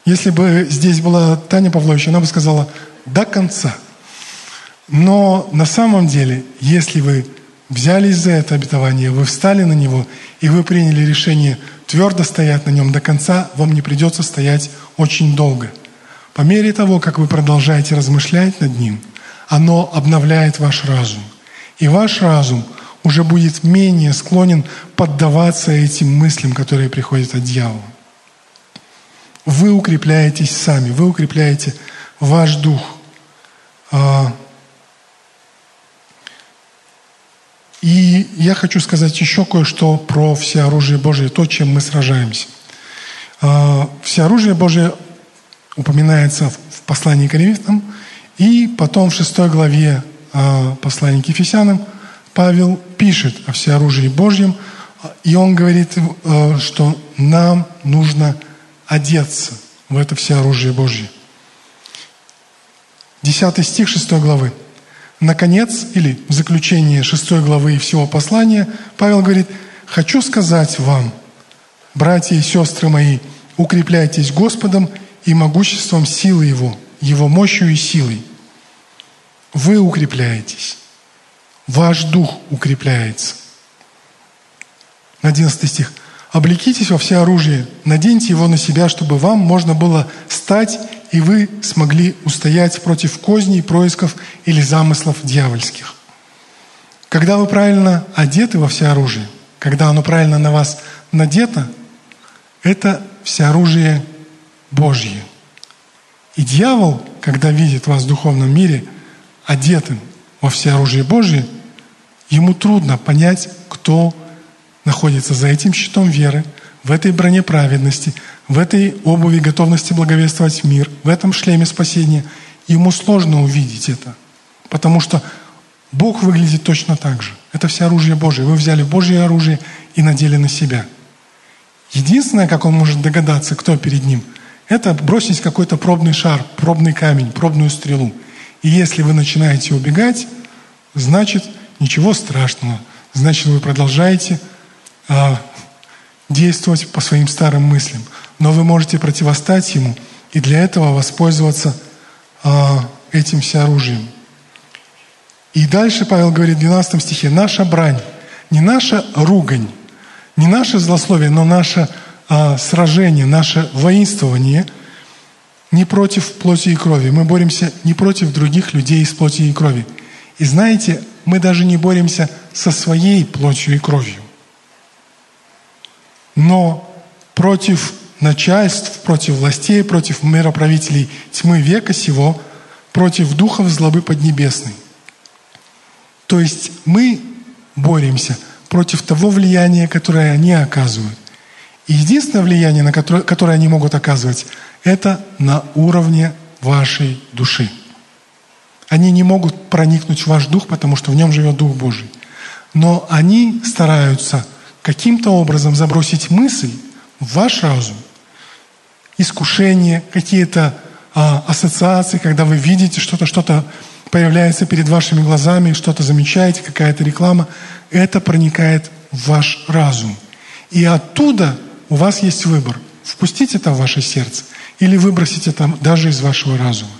Если бы здесь была Таня Павлович, она бы сказала «до конца». Но на самом деле, если вы взялись за это обетование, вы встали на него, и вы приняли решение твердо стоять на нем до конца, вам не придется стоять очень долго. По мере того, как вы продолжаете размышлять над ним, оно обновляет ваш разум. И ваш разум уже будет менее склонен поддаваться этим мыслям, которые приходят от дьявола. Вы укрепляетесь сами, вы укрепляете ваш дух. А, и я хочу сказать еще кое-что про все оружие Божие, то, чем мы сражаемся. А, все оружие Божие упоминается в послании к Коринфянам, и потом в шестой главе а, послания к Ефесянам Павел пишет о всеоружии Божьем, и он говорит, что нам нужно одеться в это все оружие Божье. Десятый стих шестой главы. Наконец, или в заключение шестой главы и всего послания, Павел говорит, «Хочу сказать вам, братья и сестры мои, укрепляйтесь Господом и могуществом силы Его, Его мощью и силой. Вы укрепляетесь, ваш дух укрепляется». Одиннадцатый стих. Облекитесь во все оружие, наденьте его на себя, чтобы вам можно было стать и вы смогли устоять против козней, происков или замыслов дьявольских. Когда вы правильно одеты во всеоружие, когда оно правильно на вас надето, это всеоружие Божье. И дьявол, когда видит вас в духовном мире одетым во всеоружие Божье, ему трудно понять, кто находится за этим щитом веры, в этой броне праведности, в этой обуви готовности благовествовать мир, в этом шлеме спасения. Ему сложно увидеть это, потому что Бог выглядит точно так же. Это все оружие Божие. Вы взяли Божье оружие и надели на себя. Единственное, как он может догадаться, кто перед ним, это бросить какой-то пробный шар, пробный камень, пробную стрелу. И если вы начинаете убегать, значит ничего страшного. Значит, вы продолжаете а, действовать по своим старым мыслям. Но вы можете противостать ему и для этого воспользоваться а, этим всеоружием. И дальше Павел говорит в 12 стихе, наша брань, не наша ругань, не наше злословие, но наше а, сражение, наше воинствование не против плоти и крови. Мы боремся не против других людей из плоти и крови. И знаете, мы даже не боремся со своей плотью и кровью. Но против начальств, против властей, против мироправителей тьмы века сего, против духов злобы поднебесной. То есть мы боремся против того влияния, которое они оказывают. И единственное влияние, на которое, которое они могут оказывать, это на уровне вашей души. Они не могут проникнуть в ваш дух, потому что в нем живет Дух Божий. Но они стараются каким-то образом забросить мысль в ваш разум, искушение, какие-то а, ассоциации, когда вы видите что-то, что-то появляется перед вашими глазами, что-то замечаете, какая-то реклама, это проникает в ваш разум. И оттуда у вас есть выбор, впустить это в ваше сердце или выбросить это даже из вашего разума.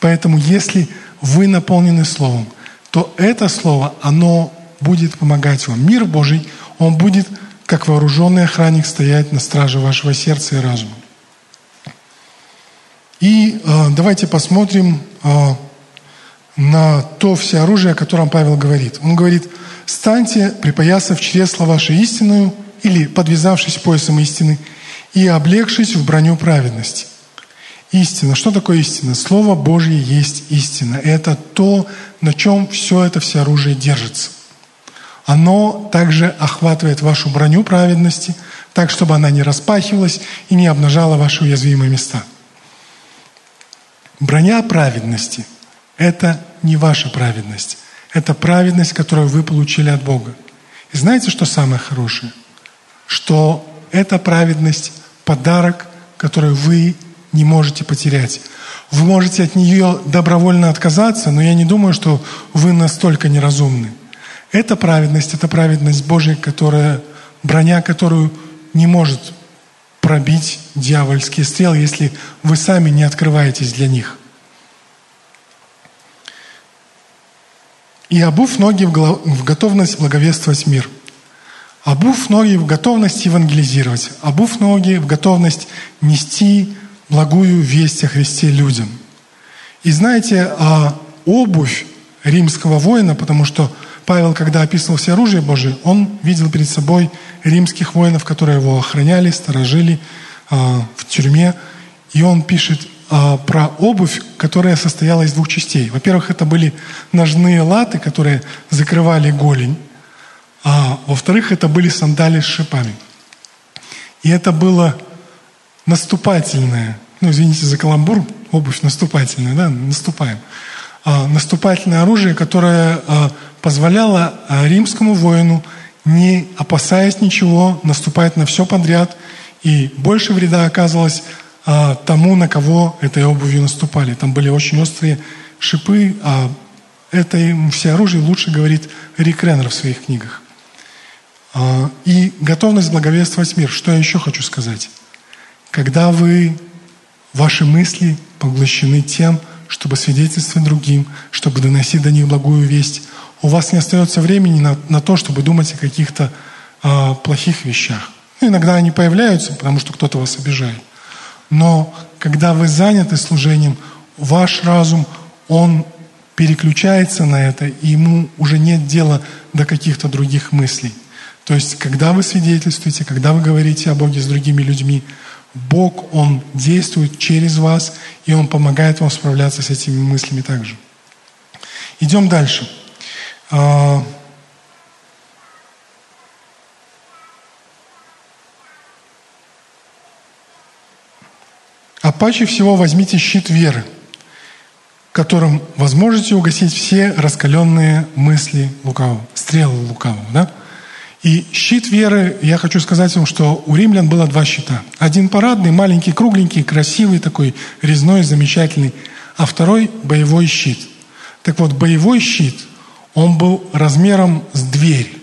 Поэтому если вы наполнены Словом, то это Слово, оно будет помогать вам. Мир Божий – он будет, как вооруженный охранник, стоять на страже вашего сердца и разума. И э, давайте посмотрим э, на то все оружие, о котором Павел говорит. Он говорит, «Станьте, припоясав чресло ваше истинную, или подвязавшись поясом истины, и облегшись в броню праведности». Истина. Что такое истина? Слово Божье есть истина. Это то, на чем все это все оружие держится оно также охватывает вашу броню праведности, так, чтобы она не распахивалась и не обнажала ваши уязвимые места. Броня праведности – это не ваша праведность. Это праведность, которую вы получили от Бога. И знаете, что самое хорошее? Что эта праведность – подарок, который вы не можете потерять. Вы можете от нее добровольно отказаться, но я не думаю, что вы настолько неразумны. Эта праведность, это праведность Божья, которая, броня, которую не может пробить дьявольские стрелы, если вы сами не открываетесь для них. И обув ноги в готовность благовествовать мир. Обув ноги в готовность евангелизировать. Обув ноги в готовность нести благую весть о Христе людям. И знаете, а обувь римского воина, потому что Павел, когда описывал все оружие Божие, он видел перед собой римских воинов, которые его охраняли, сторожили э, в тюрьме. И он пишет э, про обувь, которая состояла из двух частей. Во-первых, это были ножные латы, которые закрывали голень. А во-вторых, это были сандали с шипами. И это было наступательное, ну, извините за каламбур, обувь наступательная, да, наступаем. А, наступательное оружие, которое а, позволяло а, римскому воину, не опасаясь ничего, наступать на все подряд, и больше вреда оказывалось тому, на кого этой обувью наступали. Там были очень острые шипы, а это все оружие лучше говорит Рик Реннер в своих книгах. И готовность благовествовать мир. Что я еще хочу сказать? Когда вы, ваши мысли поглощены тем, чтобы свидетельствовать другим, чтобы доносить до них благую весть, у вас не остается времени на, на то, чтобы думать о каких-то э, плохих вещах. Ну, иногда они появляются, потому что кто-то вас обижает. Но когда вы заняты служением, ваш разум, он переключается на это, и ему уже нет дела до каких-то других мыслей. То есть, когда вы свидетельствуете, когда вы говорите о Боге с другими людьми, Бог, Он действует через вас, и Он помогает вам справляться с этими мыслями также. Идем дальше. А, а паче всего возьмите щит веры, которым возможете угасить все раскаленные мысли лукавого, стрелы лукавого. Да? И щит веры, я хочу сказать вам, что у римлян было два щита. Один парадный, маленький, кругленький, красивый такой, резной, замечательный, а второй боевой щит. Так вот, боевой щит, он был размером с дверь.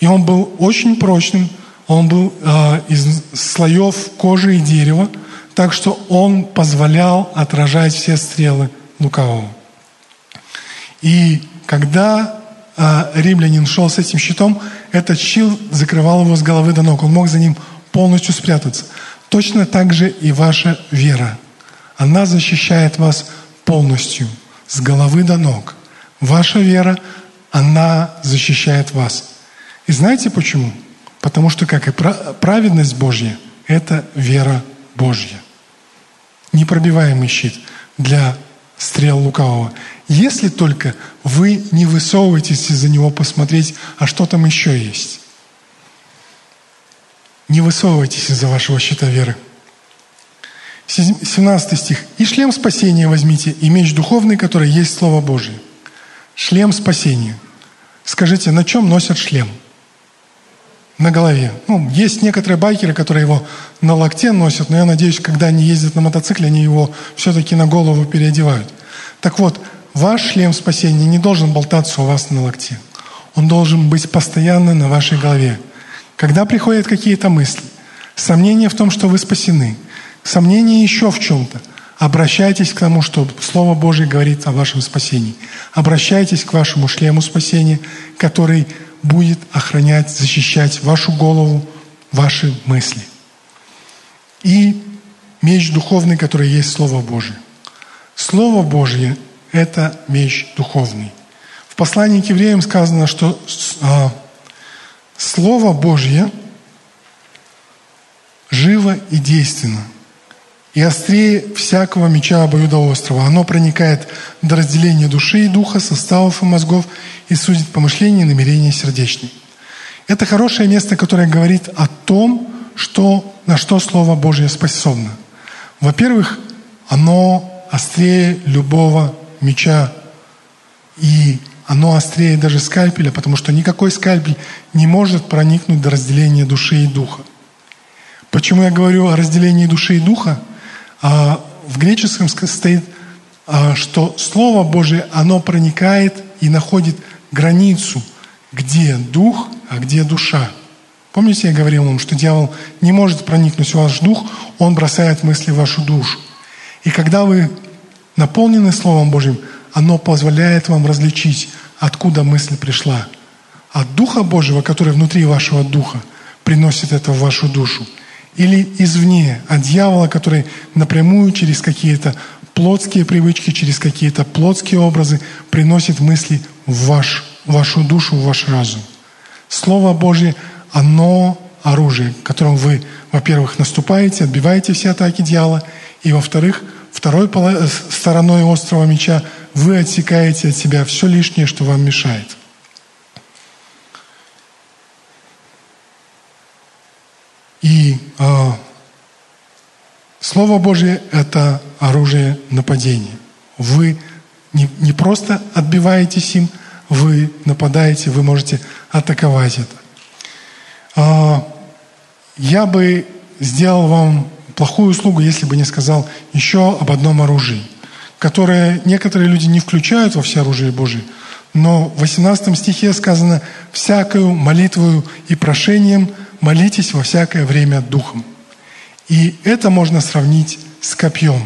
И он был очень прочным, он был э, из слоев кожи и дерева, так что он позволял отражать все стрелы лукавого. И когда римлянин шел с этим щитом, этот щит закрывал его с головы до ног. Он мог за ним полностью спрятаться. Точно так же и ваша вера. Она защищает вас полностью, с головы до ног. Ваша вера, она защищает вас. И знаете почему? Потому что, как и праведность Божья, это вера Божья. Непробиваемый щит для стрел лукавого. Если только вы не высовываетесь из-за него посмотреть, а что там еще есть. Не высовывайтесь из-за вашего щита веры. 17 стих. «И шлем спасения возьмите, и меч духовный, который есть Слово Божие». Шлем спасения. Скажите, на чем носят шлем? на голове. Ну, есть некоторые байкеры, которые его на локте носят, но я надеюсь, когда они ездят на мотоцикле, они его все-таки на голову переодевают. Так вот, ваш шлем спасения не должен болтаться у вас на локте. Он должен быть постоянно на вашей голове. Когда приходят какие-то мысли, сомнения в том, что вы спасены, сомнения еще в чем-то, обращайтесь к тому, что Слово Божье говорит о вашем спасении. Обращайтесь к вашему шлему спасения, который будет охранять, защищать вашу голову, ваши мысли. И меч духовный, который есть Слово Божие. Слово Божье – это меч духовный. В послании к евреям сказано, что а, Слово Божье живо и действенно – и острее всякого меча обоюдоострого. Оно проникает до разделения души и духа, составов и мозгов и судит помышления и намерения сердечные. Это хорошее место, которое говорит о том, что, на что Слово Божье способно. Во-первых, оно острее любого меча, и оно острее даже скальпеля, потому что никакой скальпель не может проникнуть до разделения души и духа. Почему я говорю о разделении души и духа? А в греческом стоит, а, что Слово Божие, оно проникает и находит границу, где дух, а где душа. Помните, я говорил вам, что дьявол не может проникнуть в ваш дух, он бросает мысли в вашу душу. И когда вы наполнены Словом Божьим, оно позволяет вам различить, откуда мысль пришла. От Духа Божьего, который внутри вашего духа, приносит это в вашу душу – или извне, от дьявола, который напрямую через какие-то плотские привычки, через какие-то плотские образы приносит мысли в ваш, вашу душу, в ваш разум. Слово Божье, оно оружие, которым вы, во-первых, наступаете, отбиваете все атаки дьявола, и, во-вторых, второй стороной острого меча вы отсекаете от себя все лишнее, что вам мешает – И э, Слово Божье – это оружие нападения. Вы не, не просто отбиваетесь им, вы нападаете, вы можете атаковать это. Э, я бы сделал вам плохую услугу, если бы не сказал еще об одном оружии, которое некоторые люди не включают во все оружие Божие, но в 18 стихе сказано «всякую молитвою и прошением – молитесь во всякое время Духом. И это можно сравнить с копьем,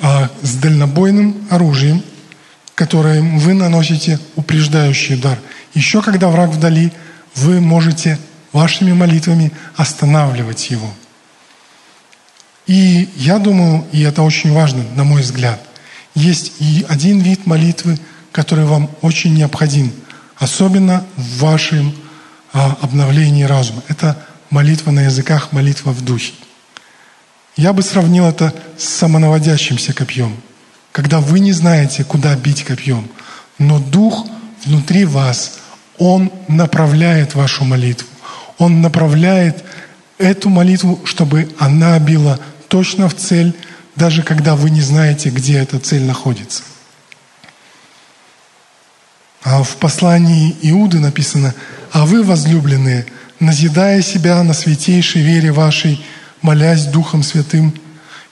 а, с дальнобойным оружием, которым вы наносите упреждающий удар. Еще когда враг вдали, вы можете вашими молитвами останавливать его. И я думаю, и это очень важно, на мой взгляд, есть и один вид молитвы, который вам очень необходим, особенно в вашем а, обновлении разума. Это молитва на языках, молитва в духе. Я бы сравнил это с самонаводящимся копьем, когда вы не знаете, куда бить копьем, но дух внутри вас, он направляет вашу молитву. Он направляет эту молитву, чтобы она била точно в цель, даже когда вы не знаете, где эта цель находится. А в послании Иуды написано, «А вы, возлюбленные, назидая себя на святейшей вере вашей, молясь Духом Святым».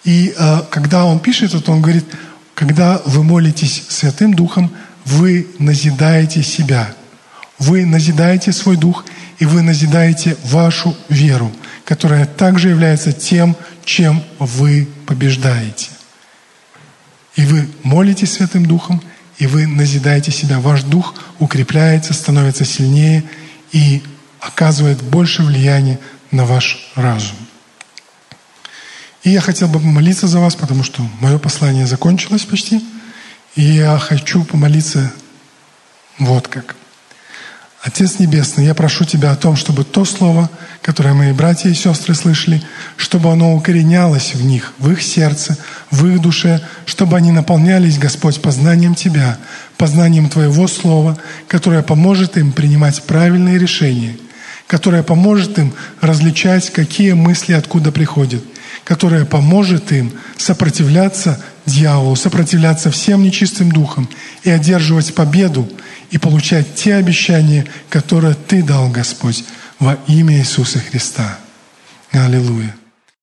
И а, когда он пишет это, он говорит, когда вы молитесь Святым Духом, вы назидаете себя. Вы назидаете свой дух, и вы назидаете вашу веру, которая также является тем, чем вы побеждаете. И вы молитесь Святым Духом, и вы назидаете себя. Ваш дух укрепляется, становится сильнее и оказывает больше влияния на ваш разум. И я хотел бы помолиться за вас, потому что мое послание закончилось почти. И я хочу помолиться вот как – Отец Небесный, я прошу Тебя о том, чтобы то слово, которое мои братья и сестры слышали, чтобы оно укоренялось в них, в их сердце, в их душе, чтобы они наполнялись, Господь, познанием Тебя, познанием Твоего Слова, которое поможет им принимать правильные решения, которое поможет им различать, какие мысли откуда приходят, которое поможет им сопротивляться дьяволу, сопротивляться всем нечистым духам и одерживать победу и получать те обещания, которые Ты дал, Господь, во имя Иисуса Христа. Аллилуйя.